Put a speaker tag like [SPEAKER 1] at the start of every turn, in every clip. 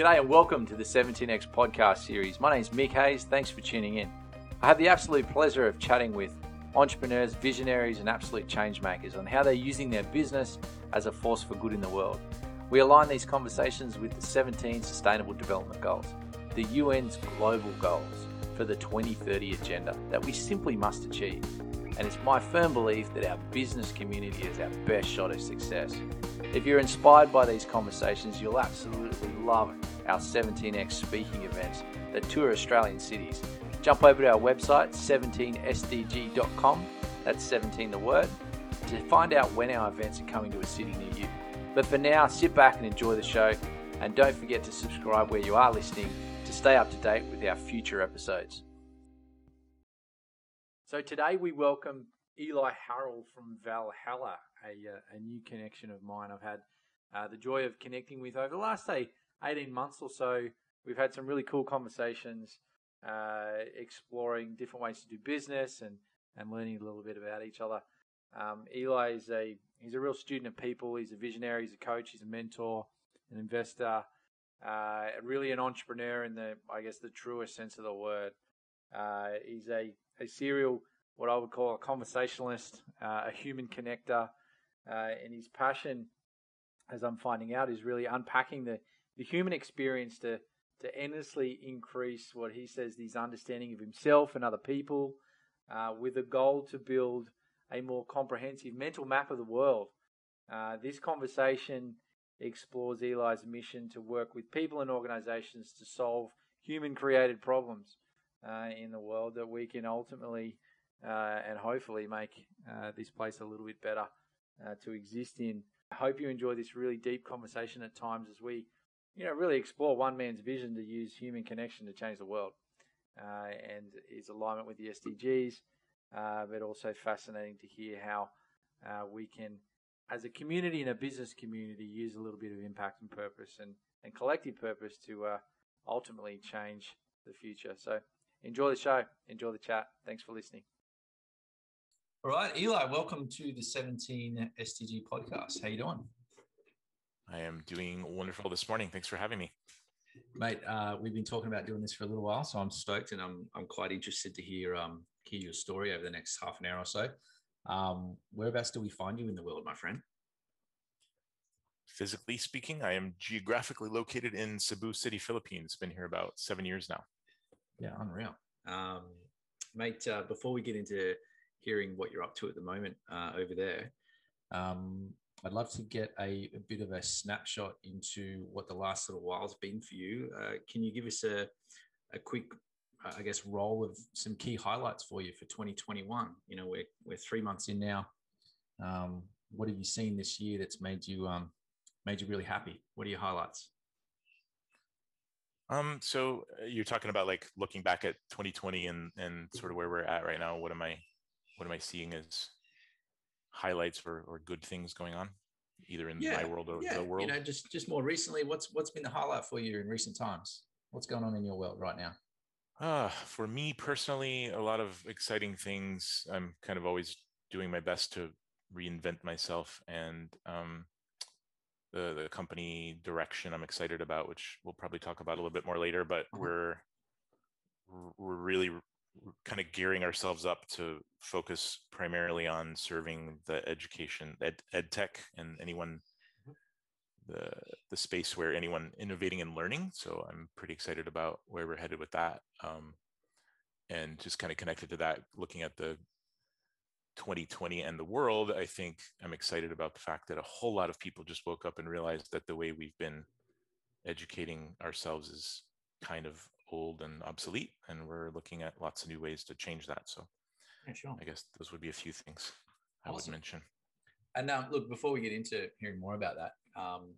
[SPEAKER 1] G'day and welcome to the 17x podcast series. My name is Mick Hayes. Thanks for tuning in. I have the absolute pleasure of chatting with entrepreneurs, visionaries, and absolute change makers on how they're using their business as a force for good in the world. We align these conversations with the 17 Sustainable Development Goals, the UN's global goals for the 2030 agenda that we simply must achieve. And it's my firm belief that our business community is our best shot at success. If you're inspired by these conversations, you'll absolutely love our 17x speaking events that tour Australian cities. Jump over to our website, 17sdg.com, that's 17 the word, to find out when our events are coming to a city near you. But for now, sit back and enjoy the show, and don't forget to subscribe where you are listening to stay up to date with our future episodes. So today we welcome Eli Harrell from Valhalla, a, uh, a new connection of mine. I've had uh, the joy of connecting with over the last, say, 18 months or so. We've had some really cool conversations, uh, exploring different ways to do business and, and learning a little bit about each other. Um, Eli is a he's a real student of people. He's a visionary. He's a coach. He's a mentor, an investor, uh, really an entrepreneur in the I guess the truest sense of the word. Uh, he's a a serial what I would call a conversationalist, uh, a human connector, uh, and his passion, as I'm finding out, is really unpacking the the human experience to to endlessly increase what he says his understanding of himself and other people, uh, with a goal to build a more comprehensive mental map of the world. Uh, this conversation explores Eli's mission to work with people and organizations to solve human created problems uh, in the world that we can ultimately uh, and hopefully make uh, this place a little bit better uh, to exist in. I hope you enjoy this really deep conversation at times as we, you know, really explore one man's vision to use human connection to change the world and his alignment with the SDGs but also fascinating to hear how we can, as a community and a business community, use a little bit of impact and purpose and, and collective purpose to uh, ultimately change the future. So enjoy the show, enjoy the chat. Thanks for listening. All right, Eli, welcome to the 17 SDG podcast. How you doing?
[SPEAKER 2] I am doing wonderful this morning. Thanks for having me.
[SPEAKER 1] Mate, uh, we've been talking about doing this for a little while, so I'm stoked and I'm I'm quite interested to hear um, hear your story over the next half an hour or so. Um, whereabouts do we find you in the world, my friend?
[SPEAKER 2] Physically speaking, I am geographically located in Cebu City, Philippines. Been here about seven years now.
[SPEAKER 1] Yeah, unreal. Um, mate, uh, before we get into hearing what you're up to at the moment uh, over there, um, I'd love to get a, a, bit of a snapshot into what the last little while's been for you. Uh, can you give us a, a quick I guess, roll of some key highlights for you for 2021. You know, we're we're three months in now. Um, what have you seen this year that's made you um, made you really happy? What are your highlights?
[SPEAKER 2] Um, so uh, you're talking about like looking back at 2020 and and sort of where we're at right now. What am I what am I seeing as highlights or, or good things going on, either in yeah, my world or yeah. the world?
[SPEAKER 1] You know, just just more recently, what's what's been the highlight for you in recent times? What's going on in your world right now?
[SPEAKER 2] Uh, for me personally, a lot of exciting things. I'm kind of always doing my best to reinvent myself and um, the the company direction I'm excited about, which we'll probably talk about a little bit more later. But uh-huh. we're we're really kind of gearing ourselves up to focus primarily on serving the education ed, ed tech and anyone the the space where anyone innovating and learning. So I'm pretty excited about where we're headed with that. Um, and just kind of connected to that, looking at the 2020 and the world, I think I'm excited about the fact that a whole lot of people just woke up and realized that the way we've been educating ourselves is kind of old and obsolete, and we're looking at lots of new ways to change that. So, yeah, sure. I guess those would be a few things I would mention.
[SPEAKER 1] And now, look, before we get into hearing more about that, um,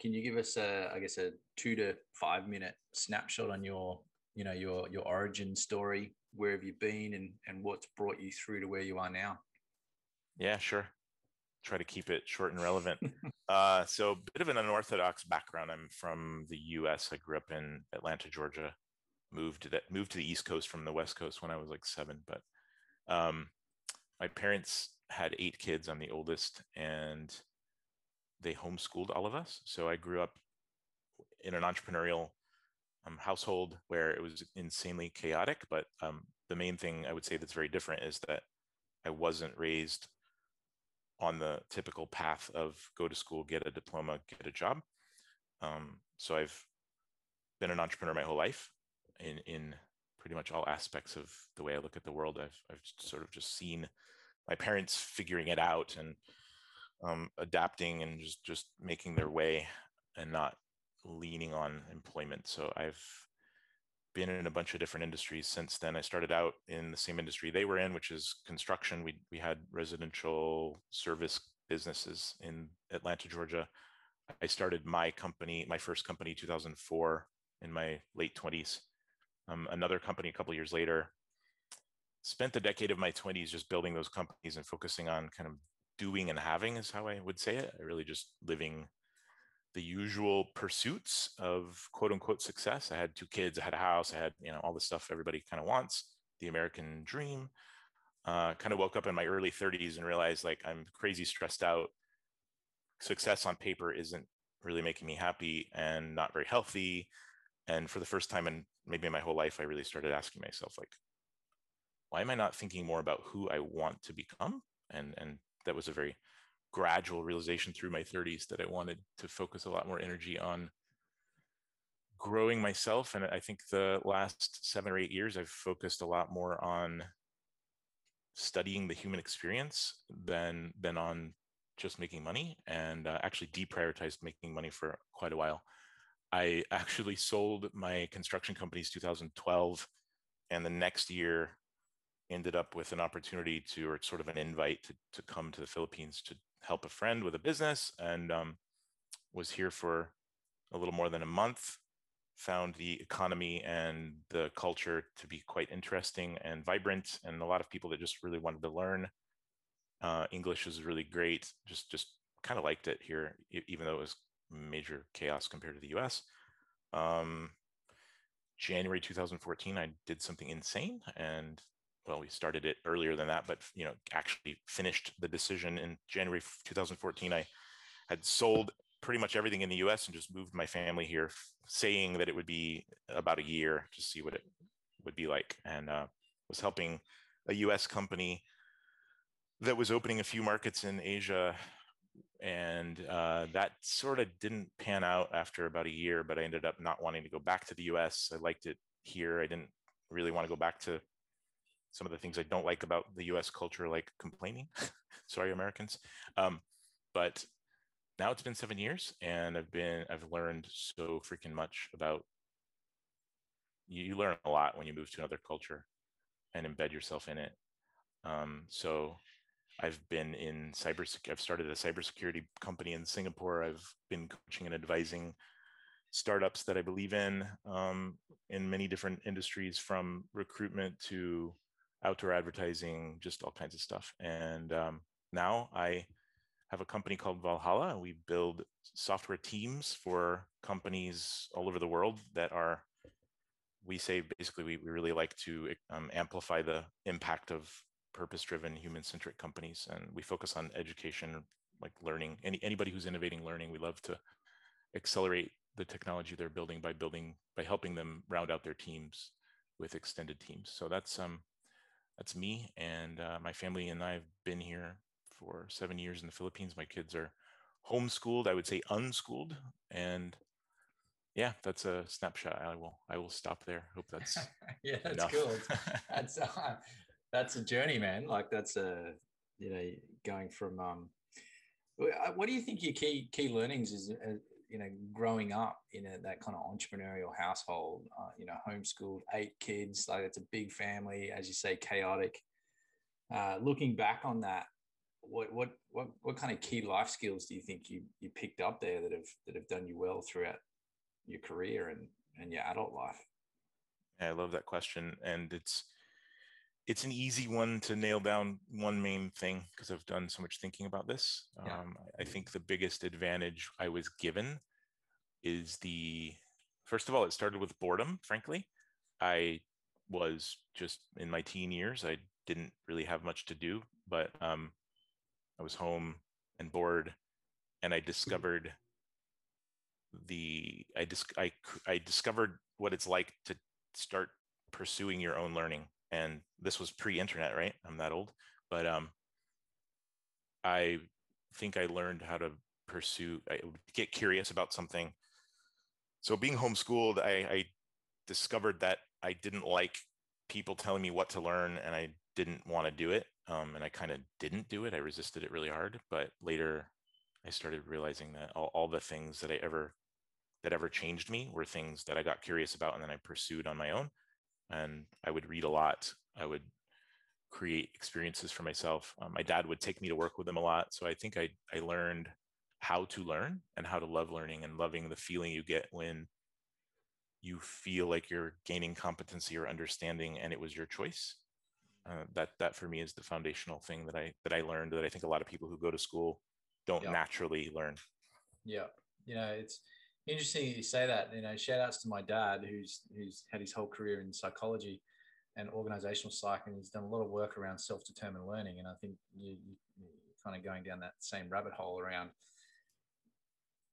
[SPEAKER 1] can you give us a, I guess, a two to five minute snapshot on your, you know, your your origin story? Where have you been, and and what's brought you through to where you are now?
[SPEAKER 2] Yeah, sure. Try to keep it short and relevant. uh, so, a bit of an unorthodox background. I'm from the U.S. I grew up in Atlanta, Georgia. Moved to that moved to the East Coast from the West Coast when I was like seven. But um, my parents had eight kids. I'm the oldest, and they homeschooled all of us. So I grew up in an entrepreneurial um, household where it was insanely chaotic. But um, the main thing I would say that's very different is that I wasn't raised on the typical path of go to school, get a diploma, get a job. Um, so I've been an entrepreneur my whole life in in pretty much all aspects of the way I look at the world. I've I've sort of just seen my parents figuring it out and um, adapting and just just making their way and not leaning on employment. So I've been in a bunch of different industries since then. I started out in the same industry they were in, which is construction. We we had residential service businesses in Atlanta, Georgia. I started my company, my first company, 2004, in my late 20s. Um, another company a couple years later. Spent the decade of my 20s just building those companies and focusing on kind of doing and having is how I would say it. Really just living the usual pursuits of quote unquote success. I had two kids, I had a house, I had, you know, all the stuff everybody kind of wants, the American dream. Uh, kind of woke up in my early 30s and realized like I'm crazy stressed out. Success on paper isn't really making me happy and not very healthy. And for the first time in maybe in my whole life, I really started asking myself, like, why am I not thinking more about who I want to become? And and that was a very gradual realization through my 30s that I wanted to focus a lot more energy on growing myself. And I think the last seven or eight years, I've focused a lot more on studying the human experience than than on just making money and uh, actually deprioritized making money for quite a while. I actually sold my construction companies 2012 and the next year ended up with an opportunity to or sort of an invite to, to come to the Philippines to help a friend with a business and um, was here for a little more than a month found the economy and the culture to be quite interesting and vibrant and a lot of people that just really wanted to learn uh, english was really great just just kind of liked it here even though it was major chaos compared to the us um, january 2014 i did something insane and well, we started it earlier than that, but you know, actually finished the decision in January 2014. I had sold pretty much everything in the U.S. and just moved my family here, saying that it would be about a year to see what it would be like, and uh, was helping a U.S. company that was opening a few markets in Asia, and uh, that sort of didn't pan out after about a year. But I ended up not wanting to go back to the U.S. I liked it here. I didn't really want to go back to some of the things I don't like about the US culture, like complaining. Sorry, Americans. Um, but now it's been seven years and I've been, I've learned so freaking much about you, you learn a lot when you move to another culture and embed yourself in it. Um, so I've been in cyber, I've started a cybersecurity company in Singapore. I've been coaching and advising startups that I believe in um, in many different industries from recruitment to outdoor advertising, just all kinds of stuff. And um, now I have a company called Valhalla. We build software teams for companies all over the world that are, we say basically, we, we really like to um, amplify the impact of purpose driven, human centric companies. And we focus on education, like learning. Any, anybody who's innovating learning, we love to accelerate the technology they're building by building, by helping them round out their teams with extended teams. So that's um, that's me and uh, my family and I've been here for seven years in the Philippines. My kids are homeschooled, I would say unschooled, and yeah, that's a snapshot. I will I will stop there. Hope that's
[SPEAKER 1] yeah, that's enough. cool. that's uh, that's a journey, man. Like that's a you know going from um. What do you think your key key learnings is uh, you know, growing up in a, that kind of entrepreneurial household, uh, you know, homeschooled, eight kids, like it's a big family, as you say, chaotic. Uh, looking back on that, what what what what kind of key life skills do you think you you picked up there that have that have done you well throughout your career and and your adult life?
[SPEAKER 2] Yeah, I love that question, and it's it's an easy one to nail down one main thing because I've done so much thinking about this. Yeah. Um, I think the biggest advantage I was given is the first of all, it started with boredom, frankly. I was just in my teen years, I didn't really have much to do, but um, I was home and bored, and I discovered the I dis- I I discovered what it's like to start pursuing your own learning, and this was pre-internet, right? I'm that old, but um, I think I learned how to pursue, I get curious about something. So being homeschooled, I, I discovered that I didn't like people telling me what to learn, and I didn't want to do it. Um, and I kind of didn't do it. I resisted it really hard, but later I started realizing that all, all the things that I ever that ever changed me were things that I got curious about and then I pursued on my own. And I would read a lot. I would create experiences for myself. Um, my dad would take me to work with him a lot. So I think I, I learned how to learn and how to love learning and loving the feeling you get when you feel like you're gaining competency or understanding and it was your choice. Uh, that that for me is the foundational thing that I that I learned that I think a lot of people who go to school don't yep. naturally learn.
[SPEAKER 1] Yeah, you know it's interesting you say that. You know, shout outs to my dad who's who's had his whole career in psychology and organizational psych, and he's done a lot of work around self-determined learning. And I think you, are kind of going down that same rabbit hole around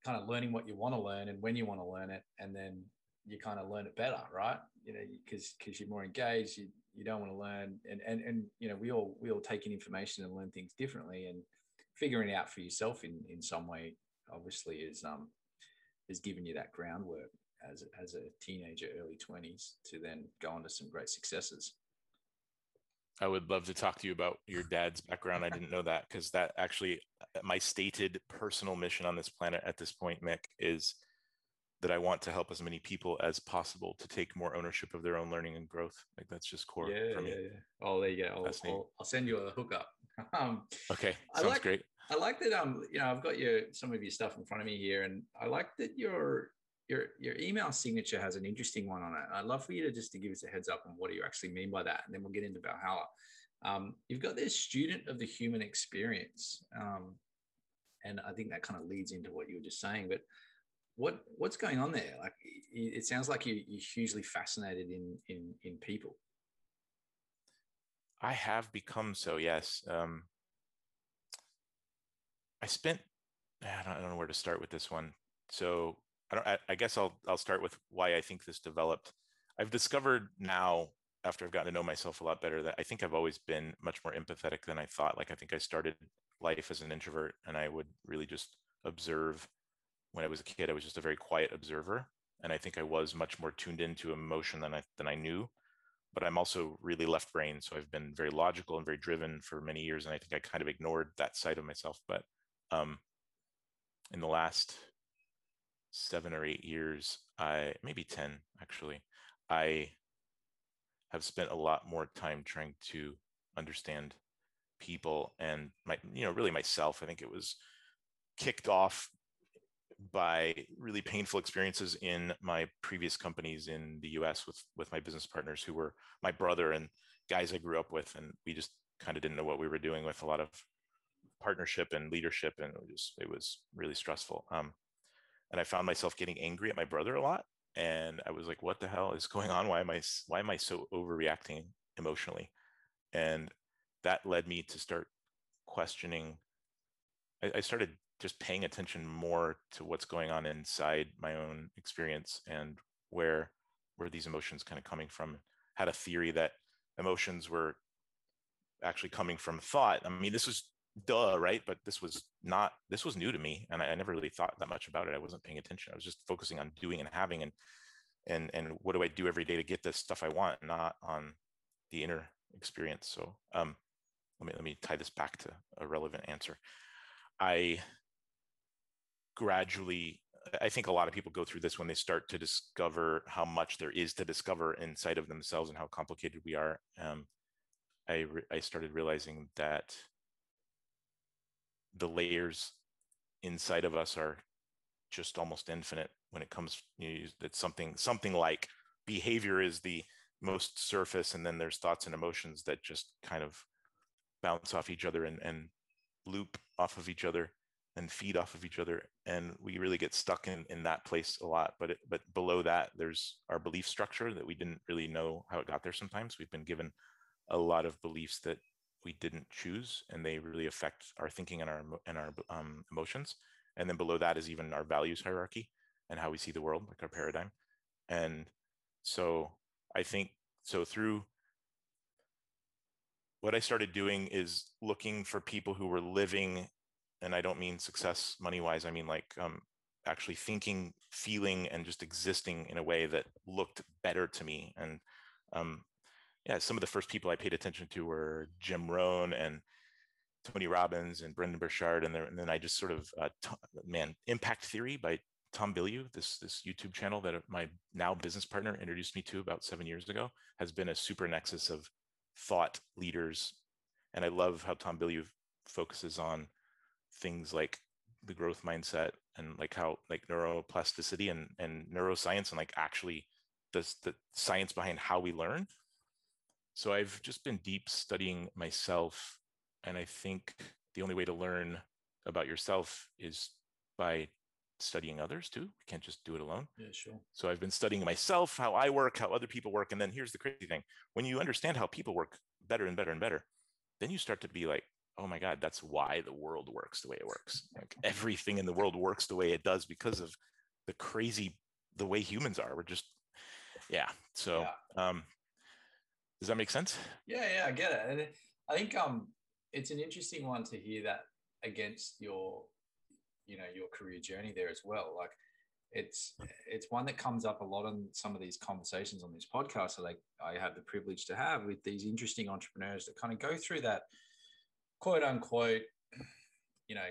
[SPEAKER 1] kind of learning what you want to learn and when you want to learn it, and then you kind of learn it better, right? You know, because because you're more engaged, you you don't want to learn, and and and you know, we all we all take in information and learn things differently, and figuring it out for yourself in in some way, obviously, is um is given you that groundwork as, as a teenager, early 20s, to then go on to some great successes.
[SPEAKER 2] I would love to talk to you about your dad's background. I didn't know that because that actually, uh, my stated personal mission on this planet at this point, Mick, is that I want to help as many people as possible to take more ownership of their own learning and growth. Like that's just core
[SPEAKER 1] yeah,
[SPEAKER 2] for me.
[SPEAKER 1] Yeah, yeah. Oh, there you go. I'll, I'll, I'll, send you a hookup.
[SPEAKER 2] Um, okay, sounds
[SPEAKER 1] like,
[SPEAKER 2] great.
[SPEAKER 1] I like that. Um, you know, I've got your some of your stuff in front of me here, and I like that your your your email signature has an interesting one on it. I'd love for you to just to give us a heads up on what do you actually mean by that, and then we'll get into Valhalla. Um, you've got this student of the human experience, um, and I think that kind of leads into what you were just saying. But what what's going on there? Like, it sounds like you, you're hugely fascinated in in in people.
[SPEAKER 2] I have become so. Yes. Um, I spent. I don't, I don't know where to start with this one. So I don't. I, I guess I'll I'll start with why I think this developed. I've discovered now after I've gotten to know myself a lot better that I think I've always been much more empathetic than I thought. Like I think I started life as an introvert and I would really just observe. When I was a kid, I was just a very quiet observer, and I think I was much more tuned into emotion than I than I knew. But I'm also really left brain, so I've been very logical and very driven for many years, and I think I kind of ignored that side of myself. But um, in the last seven or eight years, I maybe 10 actually, I have spent a lot more time trying to understand people and my, you know, really myself. I think it was kicked off by really painful experiences in my previous companies in the US with with my business partners who were my brother and guys I grew up with and we just kind of didn't know what we were doing with a lot of partnership and leadership and it was it was really stressful um, and I found myself getting angry at my brother a lot. And I was like, what the hell is going on? Why am I why am I so overreacting emotionally? And that led me to start questioning. I, I started just paying attention more to what's going on inside my own experience and where where these emotions kind of coming from. Had a theory that emotions were actually coming from thought. I mean, this was duh, right? But this was not, this was new to me. And I, I, never really thought that much about it. I wasn't paying attention. I was just focusing on doing and having and, and, and what do I do every day to get the stuff I want, not on the inner experience. So, um, let me, let me tie this back to a relevant answer. I gradually, I think a lot of people go through this when they start to discover how much there is to discover inside of themselves and how complicated we are. Um, I, re- I started realizing that the layers inside of us are just almost infinite when it comes you know, it's something something like behavior is the most surface and then there's thoughts and emotions that just kind of bounce off each other and, and loop off of each other and feed off of each other. And we really get stuck in in that place a lot but it, but below that there's our belief structure that we didn't really know how it got there sometimes. We've been given a lot of beliefs that we didn't choose and they really affect our thinking and our and our um, emotions and then below that is even our values hierarchy and how we see the world, like our paradigm. And so I think so through what I started doing is looking for people who were living, and I don't mean success money wise, I mean like um, actually thinking, feeling, and just existing in a way that looked better to me. And um, yeah, some of the first people I paid attention to were Jim Rohn and Tony Robbins and Brendon Burchard, and, there, and then I just sort of uh, t- man, Impact Theory by Tom Bilyeu, this this YouTube channel that my now business partner introduced me to about seven years ago, has been a super nexus of thought leaders, and I love how Tom Bilyeu focuses on things like the growth mindset and like how like neuroplasticity and and neuroscience and like actually the the science behind how we learn. So I've just been deep studying myself and I think the only way to learn about yourself is by studying others too. We can't just do it alone.
[SPEAKER 1] Yeah, sure.
[SPEAKER 2] So I've been studying myself, how I work, how other people work. And then here's the crazy thing when you understand how people work better and better and better, then you start to be like, oh my God, that's why the world works the way it works. Like everything in the world works the way it does because of the crazy, the way humans are. We're just, yeah. So, yeah. um, does that make sense?
[SPEAKER 1] Yeah, yeah, I get it. And I think um, it's an interesting one to hear that against your you know your career journey there as well like it's it's one that comes up a lot in some of these conversations on this podcast so like i have the privilege to have with these interesting entrepreneurs that kind of go through that quote unquote you know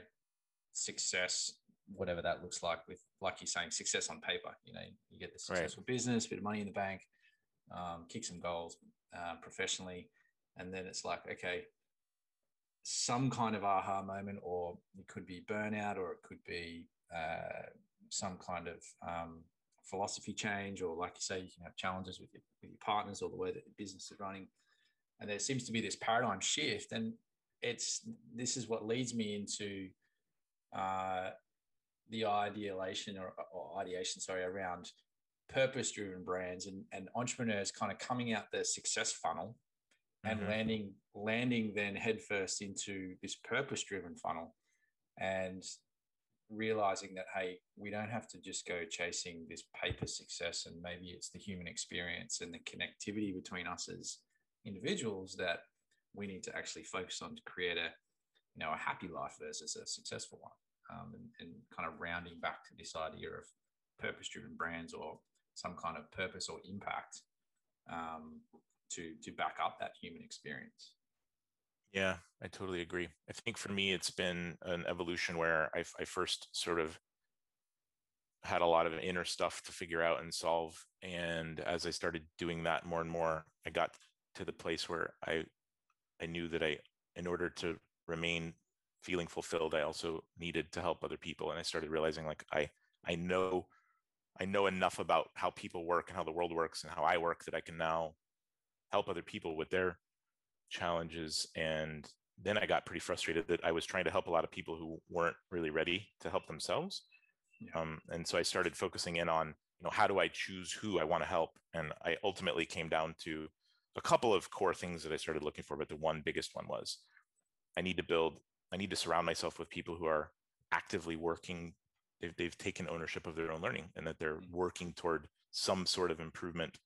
[SPEAKER 1] success whatever that looks like with like you're saying success on paper you know you get the successful right. business bit of money in the bank um, kick some goals uh, professionally and then it's like okay some kind of aha moment, or it could be burnout, or it could be uh, some kind of um, philosophy change, or like you say, you can have challenges with your, with your partners or the way that the business is running. And there seems to be this paradigm shift, and it's this is what leads me into uh, the ideation or, or ideation, sorry, around purpose-driven brands and, and entrepreneurs kind of coming out the success funnel and mm-hmm. landing landing then headfirst into this purpose driven funnel and realizing that hey we don't have to just go chasing this paper success and maybe it's the human experience and the connectivity between us as individuals that we need to actually focus on to create a you know a happy life versus a successful one um, and, and kind of rounding back to this idea of purpose driven brands or some kind of purpose or impact um, to to back up that human experience.
[SPEAKER 2] Yeah i totally agree. I think for me it's been an evolution where i, I first sort of had a lot of inner stuff to figure out and solve. And as i started doing that more and more i got to the place where i i knew that i in order to remain feeling fulfilled i also needed to help other people. And i started realizing like i i know i know enough about how people work and how the world works and how i work that i can now help other people with their challenges and then i got pretty frustrated that i was trying to help a lot of people who weren't really ready to help themselves yeah. um, and so i started focusing in on you know how do i choose who i want to help and i ultimately came down to a couple of core things that i started looking for but the one biggest one was i need to build i need to surround myself with people who are actively working they've, they've taken ownership of their own learning and that they're mm-hmm. working toward some sort of improvement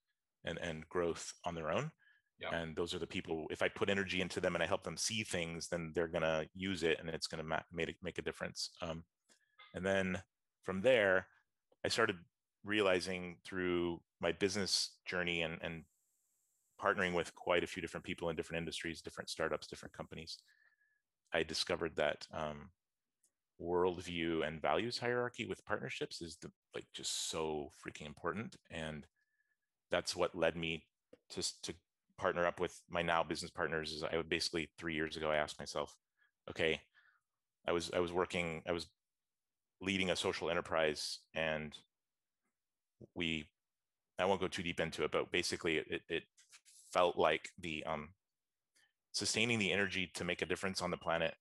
[SPEAKER 2] and, and growth on their own. Yeah. And those are the people, if I put energy into them and I help them see things, then they're going to use it and it's going to ma- make, make a difference. Um, and then from there, I started realizing through my business journey and, and partnering with quite a few different people in different industries, different startups, different companies, I discovered that um, worldview and values hierarchy with partnerships is the, like just so freaking important. And that's what led me to to partner up with my now business partners is I would basically three years ago I asked myself, okay, I was I was working I was leading a social enterprise and we I won't go too deep into it, but basically it it felt like the um sustaining the energy to make a difference on the planet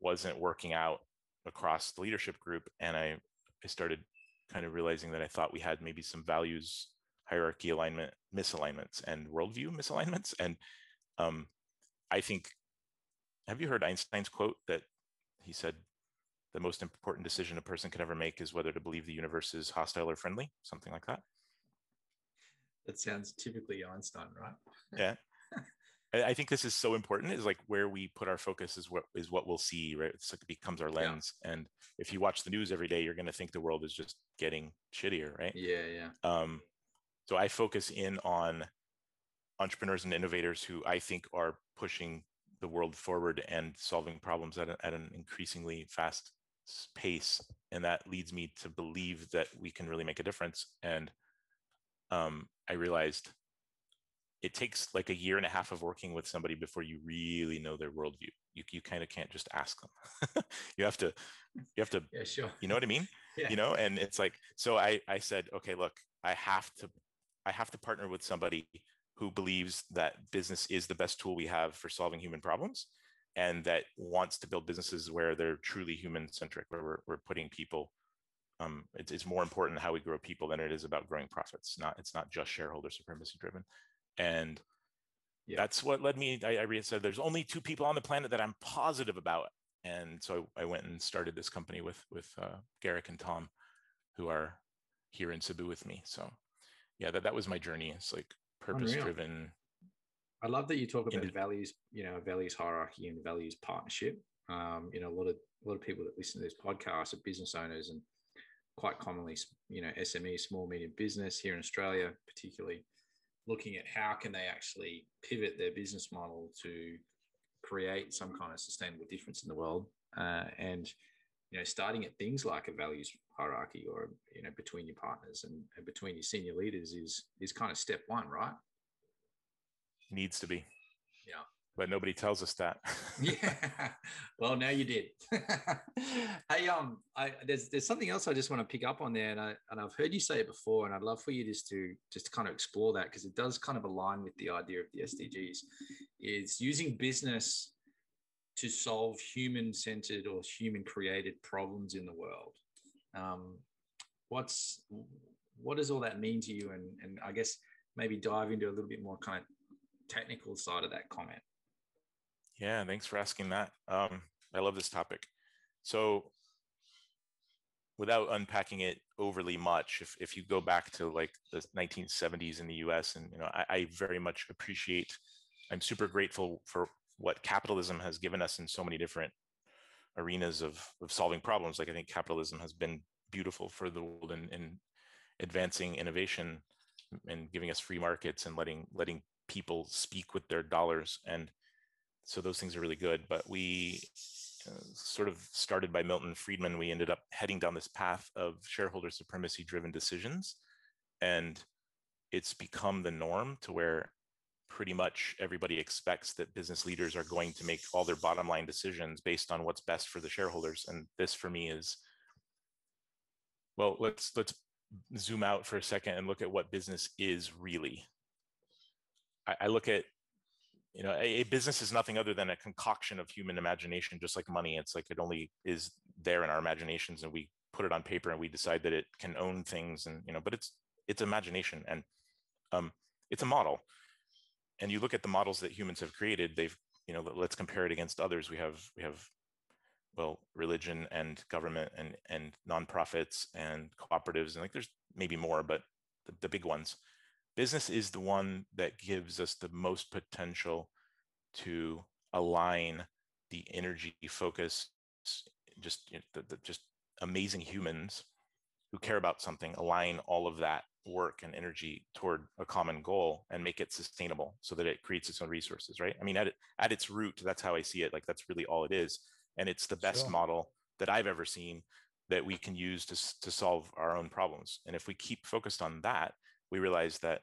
[SPEAKER 2] wasn't working out across the leadership group and I I started kind of realizing that I thought we had maybe some values hierarchy alignment misalignments and worldview misalignments. And um, I think, have you heard Einstein's quote that he said, the most important decision a person can ever make is whether to believe the universe is hostile or friendly, something like that.
[SPEAKER 1] That sounds typically Einstein, right?
[SPEAKER 2] yeah. I think this is so important. Is like where we put our focus is what is what we'll see, right? It's like it becomes our lens. Yeah. And if you watch the news every day, you're going to think the world is just getting shittier, right?
[SPEAKER 1] Yeah, yeah.
[SPEAKER 2] Um, so I focus in on entrepreneurs and innovators who I think are pushing the world forward and solving problems at, a, at an increasingly fast pace and that leads me to believe that we can really make a difference and um, i realized it takes like a year and a half of working with somebody before you really know their worldview you, you kind of can't just ask them you have to you have to
[SPEAKER 1] yeah, sure.
[SPEAKER 2] you know what i mean
[SPEAKER 1] yeah.
[SPEAKER 2] you know and it's like so i i said okay look i have to i have to partner with somebody who believes that business is the best tool we have for solving human problems and that wants to build businesses where they're truly human centric, where we're, we're putting people. Um, it's, it's more important how we grow people than it is about growing profits. Not it's not just shareholder supremacy driven, and yeah. that's what led me. I, I said there's only two people on the planet that I'm positive about, and so I, I went and started this company with with uh, Garrick and Tom, who are here in Cebu with me. So yeah, that that was my journey. It's like purpose driven
[SPEAKER 1] I love that you talk about values, you know, values hierarchy and values partnership. Um, you know, a lot of a lot of people that listen to this podcast are business owners and quite commonly, you know, SME, small medium business here in Australia, particularly looking at how can they actually pivot their business model to create some kind of sustainable difference in the world, uh, and you know, starting at things like a values hierarchy or you know between your partners and, and between your senior leaders is is kind of step one, right?
[SPEAKER 2] needs to be.
[SPEAKER 1] Yeah.
[SPEAKER 2] But nobody tells us that.
[SPEAKER 1] yeah. Well, now you did. hey, um, I, there's there's something else I just want to pick up on there, and I and I've heard you say it before, and I'd love for you just to just to kind of explore that because it does kind of align with the idea of the SDGs, is using business to solve human centered or human created problems in the world. Um, what's what does all that mean to you? And and I guess maybe dive into a little bit more kind of technical side of that comment.
[SPEAKER 2] Yeah, thanks for asking that. Um, I love this topic. So, without unpacking it overly much, if, if you go back to like the 1970s in the US, and you know, I, I very much appreciate, I'm super grateful for what capitalism has given us in so many different arenas of, of solving problems. Like I think capitalism has been beautiful for the world in, in advancing innovation and giving us free markets and letting letting people speak with their dollars and so those things are really good but we uh, sort of started by milton friedman we ended up heading down this path of shareholder supremacy driven decisions and it's become the norm to where pretty much everybody expects that business leaders are going to make all their bottom line decisions based on what's best for the shareholders and this for me is well let's let's zoom out for a second and look at what business is really. I, I look at you know a, a, business is nothing other than a concoction of human imagination just like money. It's like it only is there in our imaginations and we put it on paper and we decide that it can own things and you know but it's it's imagination and um, it's a model. And you look at the models that humans have created they've you know let's compare it against others. We have we have well religion and government and and nonprofits and cooperatives and like there's maybe more but the, the big ones business is the one that gives us the most potential to align the energy focus just you know, the, the, just amazing humans who care about something align all of that work and energy toward a common goal and make it sustainable so that it creates its own resources right? I mean at, at its root that's how i see it. Like that's really all it is. And it's the best sure. model that i've ever seen that we can use to, to solve our own problems. And if we keep focused on that we realize that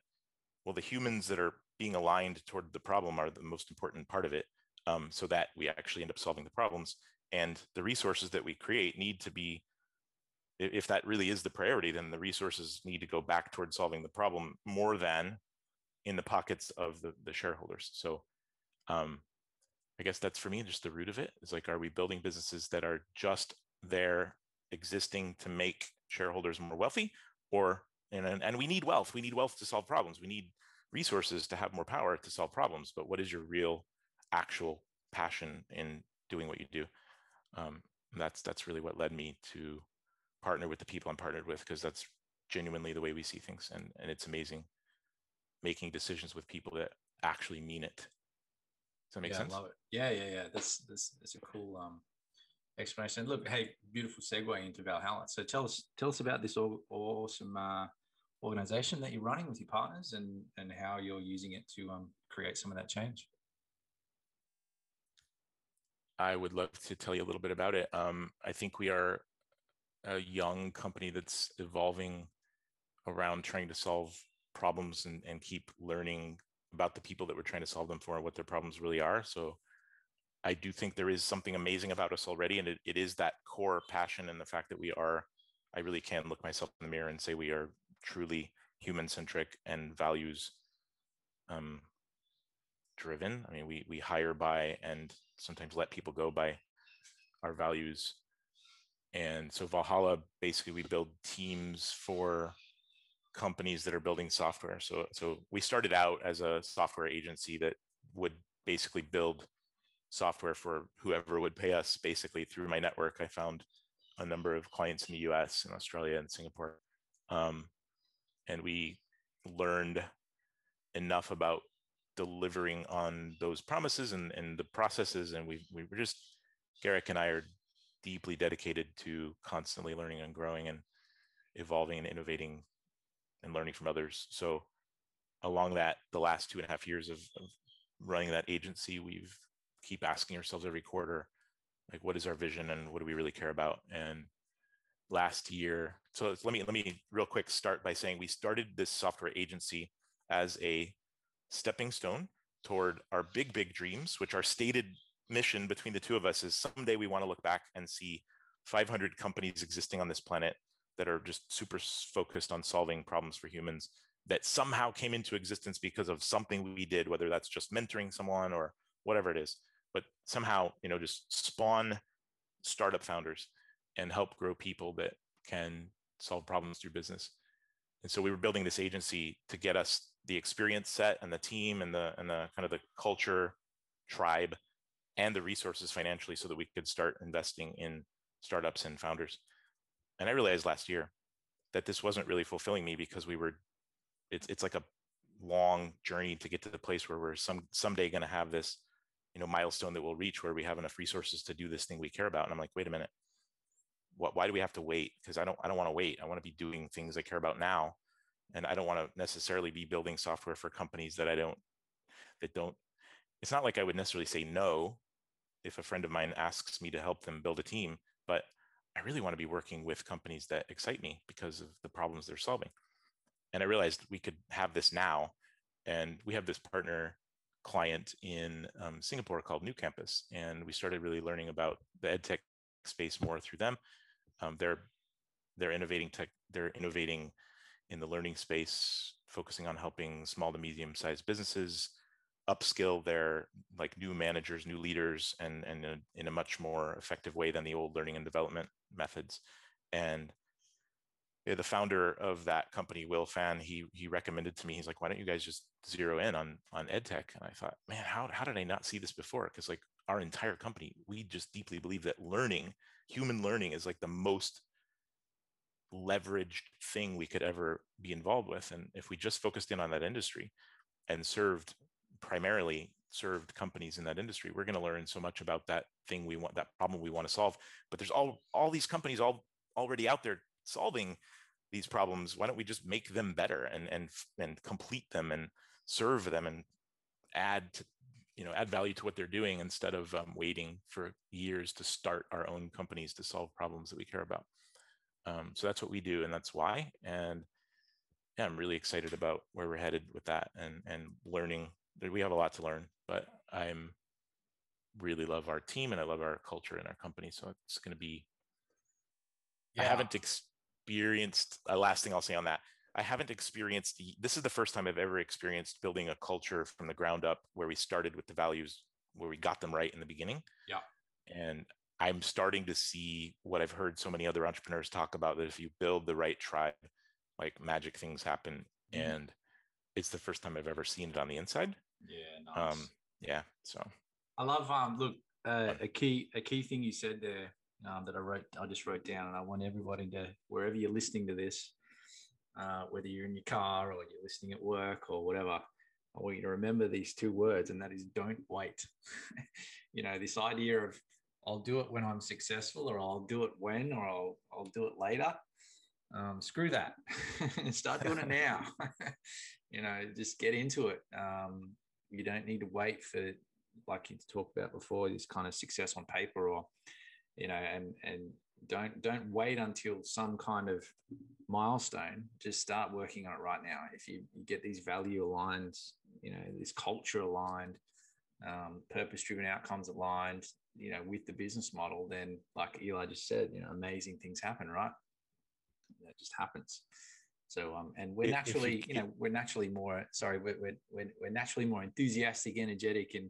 [SPEAKER 2] well the humans that are being aligned toward the problem are the most important part of it um, so that we actually end up solving the problems. And the resources that we create need to be if that really is the priority then the resources need to go back toward solving the problem more than in the pockets of the, the shareholders. So um, i guess that's for me just the root of it. Is like are we building businesses that are just there existing to make shareholders more wealthy or and, and we need wealth we need wealth to solve problems we need resources to have more power to solve problems but what is your real actual passion in doing what you do um, that's that's really what led me to partner with the people I'm partnered with because that's genuinely the way we see things, and and it's amazing making decisions with people that actually mean it. Does that make
[SPEAKER 3] yeah,
[SPEAKER 2] sense?
[SPEAKER 3] I love it. Yeah, yeah, yeah. That's that's that's a cool um explanation. Look, hey, beautiful segue into Valhalla. So tell us tell us about this awesome uh, organization that you're running with your partners and and how you're using it to um, create some of that change.
[SPEAKER 2] I would love to tell you a little bit about it. Um, I think we are a young company that's evolving around trying to solve problems and, and keep learning about the people that we're trying to solve them for and what their problems really are. So I do think there is something amazing about us already. And it, it is that core passion and the fact that we are, I really can look myself in the mirror and say we are truly human centric and values um, driven. I mean, we, we hire by and sometimes let people go by our values. And so Valhalla, basically we build teams for companies that are building software. So, so we started out as a software agency that would basically build software for whoever would pay us. Basically, through my network, I found a number of clients in the U.S. and Australia and Singapore, um, and we learned enough about delivering on those promises and, and the processes. And we we were just Garrick and I are deeply dedicated to constantly learning and growing and evolving and innovating and learning from others. So along that, the last two and a half years of, of running that agency, we've keep asking ourselves every quarter, like what is our vision and what do we really care about? And last year, so let me let me real quick start by saying we started this software agency as a stepping stone toward our big big dreams, which our stated mission between the two of us is someday we want to look back and see 500 companies existing on this planet that are just super focused on solving problems for humans that somehow came into existence because of something we did, whether that's just mentoring someone or whatever it is, but somehow, you know, just spawn startup founders and help grow people that can solve problems through business. And so we were building this agency to get us the experience set and the team and the and the kind of the culture, tribe, and the resources financially so that we could start investing in startups and founders. And I realized last year that this wasn't really fulfilling me because we were it's it's like a long journey to get to the place where we're some someday going to have this you know milestone that we'll reach where we have enough resources to do this thing we care about and i'm like wait a minute what, why do we have to wait because i don't i don't want to wait i want to be doing things i care about now and i don't want to necessarily be building software for companies that i don't that don't it's not like i would necessarily say no if a friend of mine asks me to help them build a team but i really want to be working with companies that excite me because of the problems they're solving and i realized we could have this now and we have this partner client in um, Singapore called New Campus, and we started really learning about the edtech space more through them. Um, they're they're innovating tech. They're innovating in the learning space, focusing on helping small to medium sized businesses upskill their like new managers, new leaders, and and in a, in a much more effective way than the old learning and development methods. And yeah, the founder of that company, Will Fan, he he recommended to me. He's like, "Why don't you guys just zero in on on edtech?" And I thought, man, how how did I not see this before? Because like our entire company, we just deeply believe that learning, human learning, is like the most leveraged thing we could ever be involved with. And if we just focused in on that industry and served primarily served companies in that industry, we're going to learn so much about that thing we want, that problem we want to solve. But there's all all these companies all already out there solving these problems why don't we just make them better and and and complete them and serve them and add to, you know add value to what they're doing instead of um, waiting for years to start our own companies to solve problems that we care about um, so that's what we do and that's why and yeah i'm really excited about where we're headed with that and and learning we have a lot to learn but i'm really love our team and i love our culture and our company so it's going to be yeah. i haven't experienced a last thing I'll say on that. I haven't experienced this is the first time I've ever experienced building a culture from the ground up where we started with the values where we got them right in the beginning.
[SPEAKER 3] Yeah.
[SPEAKER 2] And I'm starting to see what I've heard so many other entrepreneurs talk about that if you build the right tribe, like magic things happen. Mm-hmm. And it's the first time I've ever seen it on the inside.
[SPEAKER 3] Yeah, nice.
[SPEAKER 2] Um, yeah. So
[SPEAKER 3] I love um look uh, a key a key thing you said there
[SPEAKER 1] um, that I wrote. I just wrote down, and I want everybody to wherever you're listening to this, uh, whether you're in your car or you're listening at work or whatever, I want you to remember these two words, and that is don't wait. you know, this idea of I'll do it when I'm successful, or I'll do it when, or I'll I'll do it later. Um, screw that. Start doing it now. you know, just get into it. Um, you don't need to wait for like you talked about before, this kind of success on paper or you know, and and don't don't wait until some kind of milestone. Just start working on it right now. If you, you get these value aligned, you know, this culture aligned, um, purpose driven outcomes aligned, you know, with the business model, then like Eli just said, you know, amazing things happen, right? That just happens. So, um, and we're naturally, you, you, know, we're naturally more, sorry, we're, we're, we're naturally more enthusiastic, energetic, and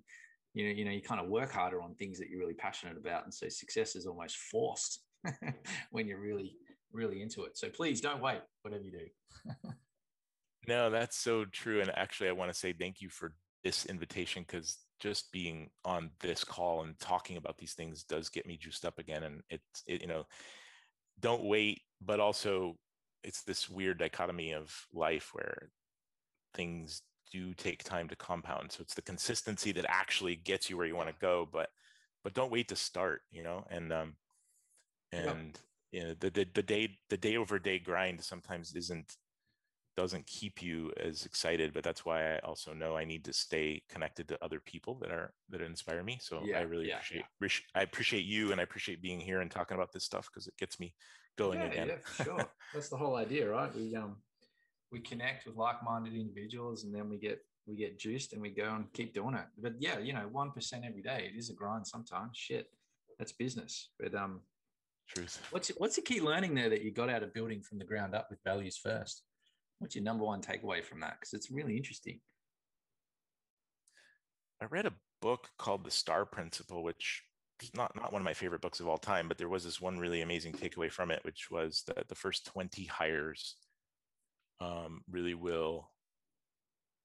[SPEAKER 1] you know, you know, you kind of work harder on things that you're really passionate about. And so success is almost forced when you're really, really into it. So please don't wait, whatever you do.
[SPEAKER 2] no, that's so true. And actually, I want to say thank you for this invitation because just being on this call and talking about these things does get me juiced up again. And it's, it, you know, don't wait, but also it's this weird dichotomy of life where things do take time to compound. So it's the consistency that actually gets you where you want to go, but but don't wait to start, you know. And um and yeah. you know the, the the day the day over day grind sometimes isn't doesn't keep you as excited but that's why i also know i need to stay connected to other people that are that inspire me. So yeah, i really yeah, appreciate yeah. i appreciate you and i appreciate being here and talking about this stuff because it gets me going again.
[SPEAKER 1] yeah for sure. That's the whole idea right? We um we connect with like-minded individuals and then we get we get juiced and we go and keep doing it. But yeah you know 1% every day it is a grind sometimes. Shit that's business. But um
[SPEAKER 2] truth.
[SPEAKER 1] What's what's the key learning there that you got out of building from the ground up with values first? What's your number one takeaway from that? Because it's really interesting.
[SPEAKER 2] I read a book called the star principle which is not not one of my favorite books of all time but there was this one really amazing takeaway from it which was that the first 20 hires um, really will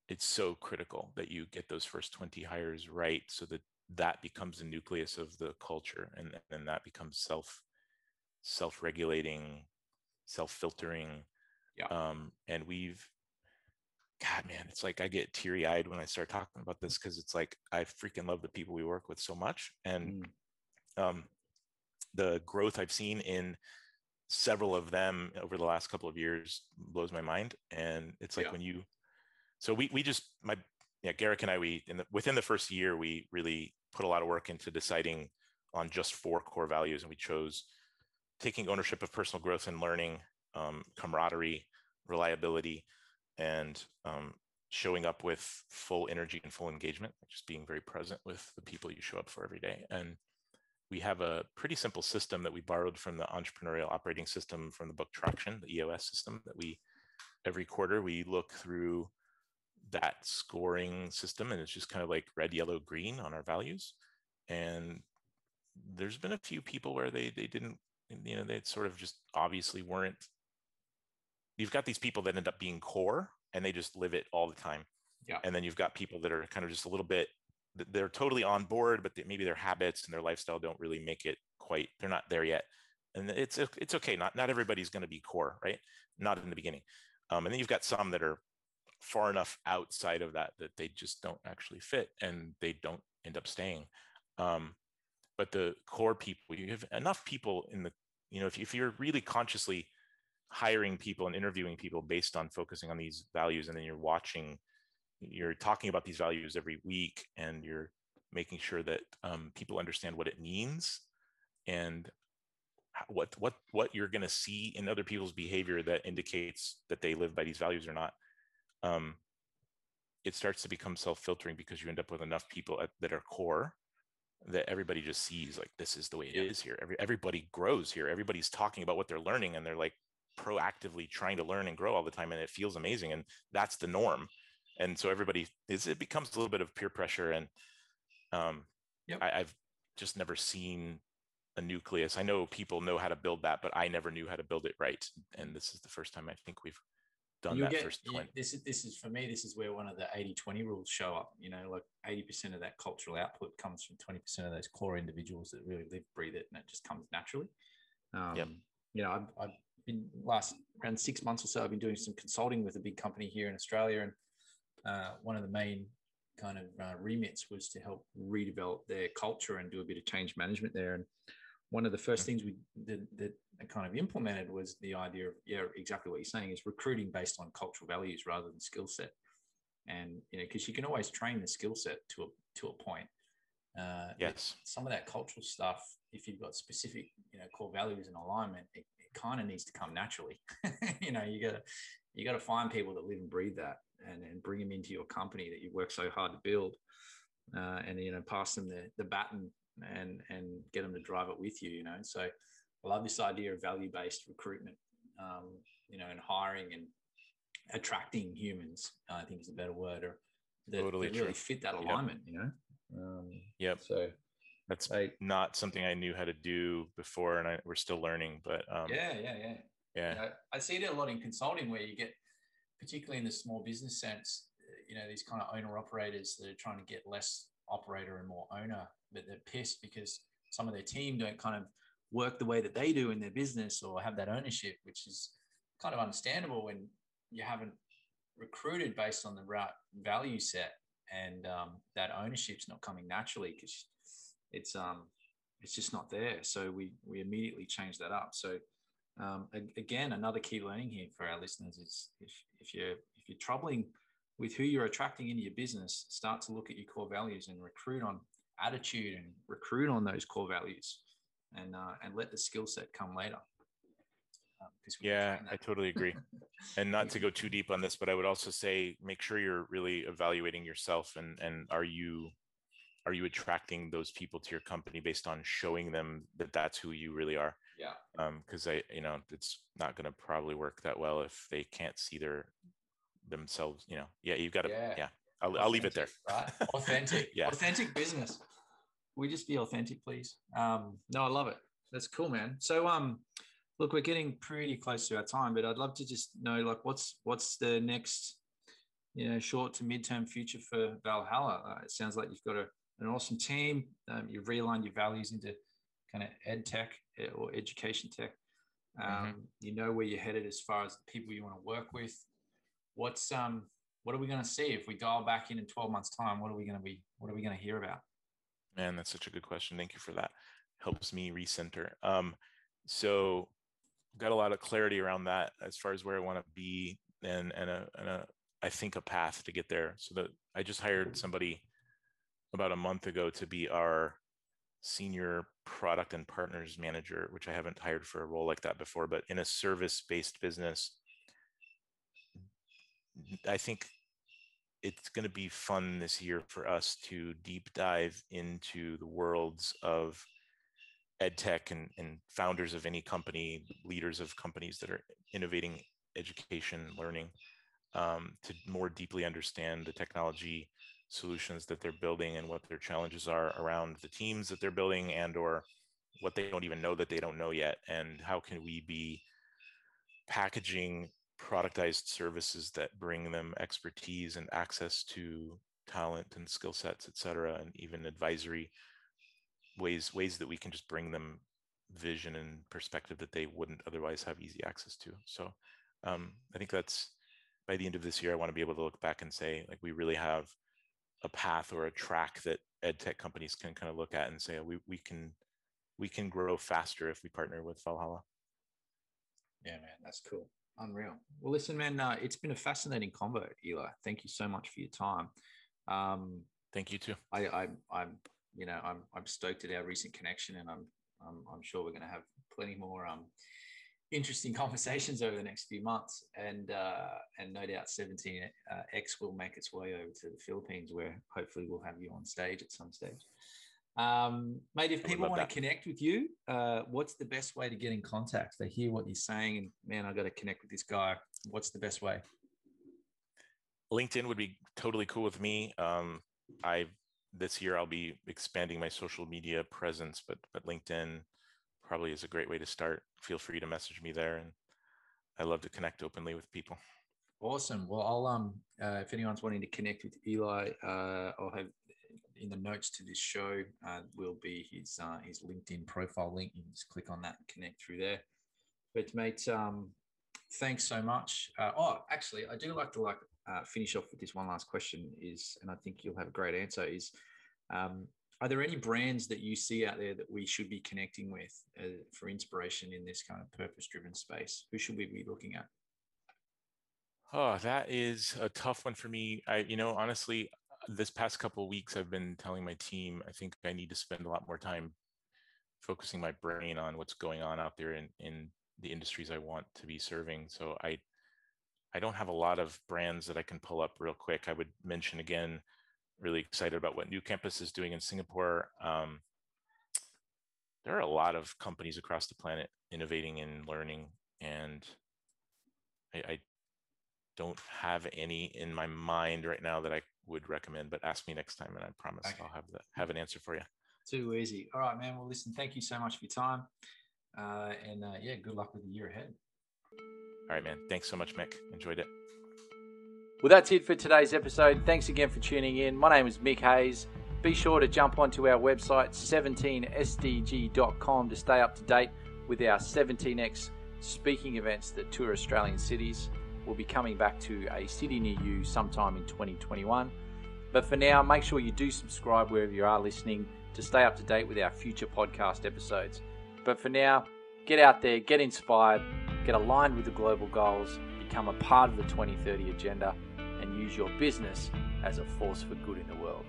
[SPEAKER 2] it's so critical that you get those first 20 hires right so that that becomes the nucleus of the culture and then that becomes self self-regulating self-filtering yeah. um, and we've god man it's like i get teary-eyed when i start talking about this because it's like i freaking love the people we work with so much and mm. um, the growth i've seen in several of them over the last couple of years blows my mind. And it's like yeah. when you, so we we just my yeah Garrick and I we in the, within the first year we really put a lot of work into deciding on just four core values, and we chose taking ownership of personal growth and learning, um, camaraderie, reliability, and um, showing up with full energy and full engagement, just being very present with the people you show up for every day. And we have a pretty simple system that we borrowed from the entrepreneurial operating system from the book Traction, the EOS system that we every quarter we look through that scoring system and it's just kind of like red, yellow, green on our values. And there's been a few people where they they didn't, you know, they sort of just obviously weren't. You've got these people that end up being core and they just live it all the time.
[SPEAKER 1] Yeah.
[SPEAKER 2] And then you've got people that are kind of just a little bit they're totally on board, but they, maybe their habits and their lifestyle don't really make it quite. They're not there yet, and it's it's okay. Not not everybody's going to be core, right? Not in the beginning. Um, and then you've got some that are far enough outside of that that they just don't actually fit, and they don't end up staying. Um, but the core people, you have enough people in the, you know, if, if you're really consciously hiring people and interviewing people based on focusing on these values, and then you're watching you're talking about these values every week and you're making sure that um, people understand what it means and what what what you're going to see in other people's behavior that indicates that they live by these values or not um, it starts to become self-filtering because you end up with enough people at, that are core that everybody just sees like this is the way it is here. Every, everybody grows here. Everybody's talking about what they're learning and they're like proactively trying to learn and grow all the time and it feels amazing and that's the norm. And so everybody is it becomes a little bit of peer pressure and um yep. I, i've just never seen a nucleus. I know people know how to build that but i never knew how to build it right and this is the first time i think we've done
[SPEAKER 1] You'll
[SPEAKER 2] that
[SPEAKER 1] get- you-
[SPEAKER 2] 20.
[SPEAKER 1] this is this is for me. This is where one of the 80-20 rules show up. You know, like eighty percent of that cultural output comes from twenty percent of those core individuals that really live, breathe it, and it just comes naturally. Um, You know, I've, I've been last around six months or so. I've been doing some consulting with a big company here in Australia, and uh, one of the main kind of uh, remits was to help redevelop their culture and do a bit of change management there. And one of the first things we did that I kind of implemented was the idea of yeah, exactly what you're saying is recruiting based on cultural values rather than skill set. And you know, because you can always train the skill set to a to a point. Uh,
[SPEAKER 2] Yes.
[SPEAKER 1] some of that cultural stuff, if you've got specific, you know, core values and alignment, it, it kind of needs to come naturally. you know, you gotta you gotta find people that live and breathe that, and and bring them into your company that you work so hard to build, uh, and you know, pass them the the baton and and get them to drive it with you. You know, so I love this idea of value based recruitment. Um, you know, and hiring and attracting humans. I think is a better word, or that,
[SPEAKER 2] Totally
[SPEAKER 1] that really fit that
[SPEAKER 2] Yep.
[SPEAKER 1] alignment. You know. Um,
[SPEAKER 2] Yep.
[SPEAKER 1] so
[SPEAKER 2] That's
[SPEAKER 1] I,
[SPEAKER 2] not something I knew how to do before, and I, we're still learning. But um,
[SPEAKER 1] yeah, yeah, yeah.
[SPEAKER 2] yeah,
[SPEAKER 1] You know, I see it a lot in consulting where you get, particularly in the small business sense, uh, you know, these kind of owner operators that are trying to get less operator and more owner, but they're pissed because some of their team don't kind of work the way that they do in their business or have that ownership, which is kind of understandable when you haven't recruited based on the right value set and um, that ownership's not coming naturally because it's um it's just not there. So we we immediately change that up. So um, again, another key learning here for our listeners is if, if you're if you're troubling with who you're attracting into your business, start to look at your core values and recruit on attitude and recruit on those core values, and uh, and let the skill set come later. Um, 'cause we can
[SPEAKER 2] yeah, I totally agree. And not to go too deep on this, but I would also say make sure you're really evaluating yourself and and are you are you attracting those people to your company based on showing them that that's who you really are?
[SPEAKER 1] yeah,
[SPEAKER 2] Um, because I, you know, it's not going to probably work that well if they can't see their themselves. You know, yeah, you've got to,
[SPEAKER 1] Yeah.
[SPEAKER 2] yeah. I'll, I'll leave it there.
[SPEAKER 1] Right, authentic,
[SPEAKER 2] Yeah.
[SPEAKER 1] authentic business. We just be authentic, please. Um, no, I love it. That's cool, man. So, um, look, we're getting pretty close to our time, but I'd love to just know, like, what's what's the next, you know, short to midterm future for Valhalla? Uh, it sounds like you've got a, an awesome team. Um, you've realigned your values into kind of ed tech eh, or education tech. Um, You know where you're headed as far as the people you want to work with. What's um, what are we going to see if we dial back in in 12 months' time? What are we going to be? What are we going to hear about?
[SPEAKER 2] Man, that's such a good question. Thank you for that. Helps me recenter. Um, so got a lot of clarity around that as far as where I want to be and and a, and a I think a path to get there. So that I just hired somebody about a month ago to be our senior product and partners manager, which I haven't hired for a role like that before, but in a service-based business, I think it's going to be fun this year for us to deep dive into the worlds of ed tech and, and founders of any company, leaders of companies that are innovating education, learning, um, to more deeply understand the technology solutions that they're building and what their challenges are around the teams that they're building and or what they don't even know that they don't know yet and how can we be packaging productized services that bring them expertise and access to talent and skill sets, et cetera, and even advisory ways ways that we can just bring them vision and perspective that they wouldn't otherwise have easy access to. So um, I think that's by the end of this year, I want to be able to look back and say, like, we really have a path or a track that ed tech companies can kind of look at and say, we, we can we can grow faster if we partner with Valhalla.
[SPEAKER 1] Yeah, man, that's cool. Unreal. Well, listen, man, uh, it's been a fascinating convo, Eli. Thank you so much for your time. Um,
[SPEAKER 2] Thank you too.
[SPEAKER 1] I, I, I'm, you know, I'm, I'm stoked at our recent connection, and I'm, I'm, I'm sure we're going to have plenty more um, interesting conversations over the next few months, and uh, and no doubt 17 uh, X will make its way over to the Philippines, where hopefully we'll have you on stage at some stage. Um, mate, if people want
[SPEAKER 2] that.
[SPEAKER 1] to connect with you, uh, what's the best way to get in contact? They hear what you're saying, and man, I got to connect with this guy. What's the best way?
[SPEAKER 2] LinkedIn would be totally cool with me. Um, I this year I'll be expanding my social media presence, but but LinkedIn probably is a great way to start. Feel free to message me there, and I love to connect openly with people.
[SPEAKER 3] Awesome. Well, I'll um, uh, if anyone's wanting to connect with Eli, uh, I'll have in the notes to this show uh, will be his uh, his LinkedIn profile link. You can just click on that and connect through there. But mate, um, thanks so much. Uh, oh, actually, I do like to like uh, finish off with this one last question. Is and I think you'll have a great answer. Is um, are there any brands that you see out there that we should be connecting with uh, for inspiration in this kind of purpose driven space? Who should we be looking at?
[SPEAKER 2] Oh, that is a tough one for me. I, you know, honestly, this past couple of weeks, I've been telling my team I think I need to spend a lot more time focusing my brain on what's going on out there in in the industries I want to be serving. So I I don't have a lot of brands that I can pull up real quick. I would mention again, really excited about what New Campus is doing in Singapore. Um, there are a lot of companies across the planet innovating and learning, and I, I don't have any in my mind right now that I would recommend. But ask me next time, and I promise okay. I'll have the, have an answer for you.
[SPEAKER 3] Too easy. All right, man. Well, listen. Thank you so much for your time, uh, and uh, yeah, good luck with the year ahead.
[SPEAKER 2] All right, man. Thanks so much, Mick. Enjoyed it.
[SPEAKER 1] Well, that's it for today's episode. Thanks again for tuning in. My name is Mick Hayes. Be sure to jump onto our website, 17sdg.com, to stay up to date with our 17x speaking events that tour Australian cities. We'll be coming back to a city near you sometime in 2021. But for now, make sure you do subscribe wherever you are listening to stay up to date with our future podcast episodes. But for now, get out there, get inspired, get aligned with the global goals, become a part of the 2030 agenda and use your business as a force for good in the world.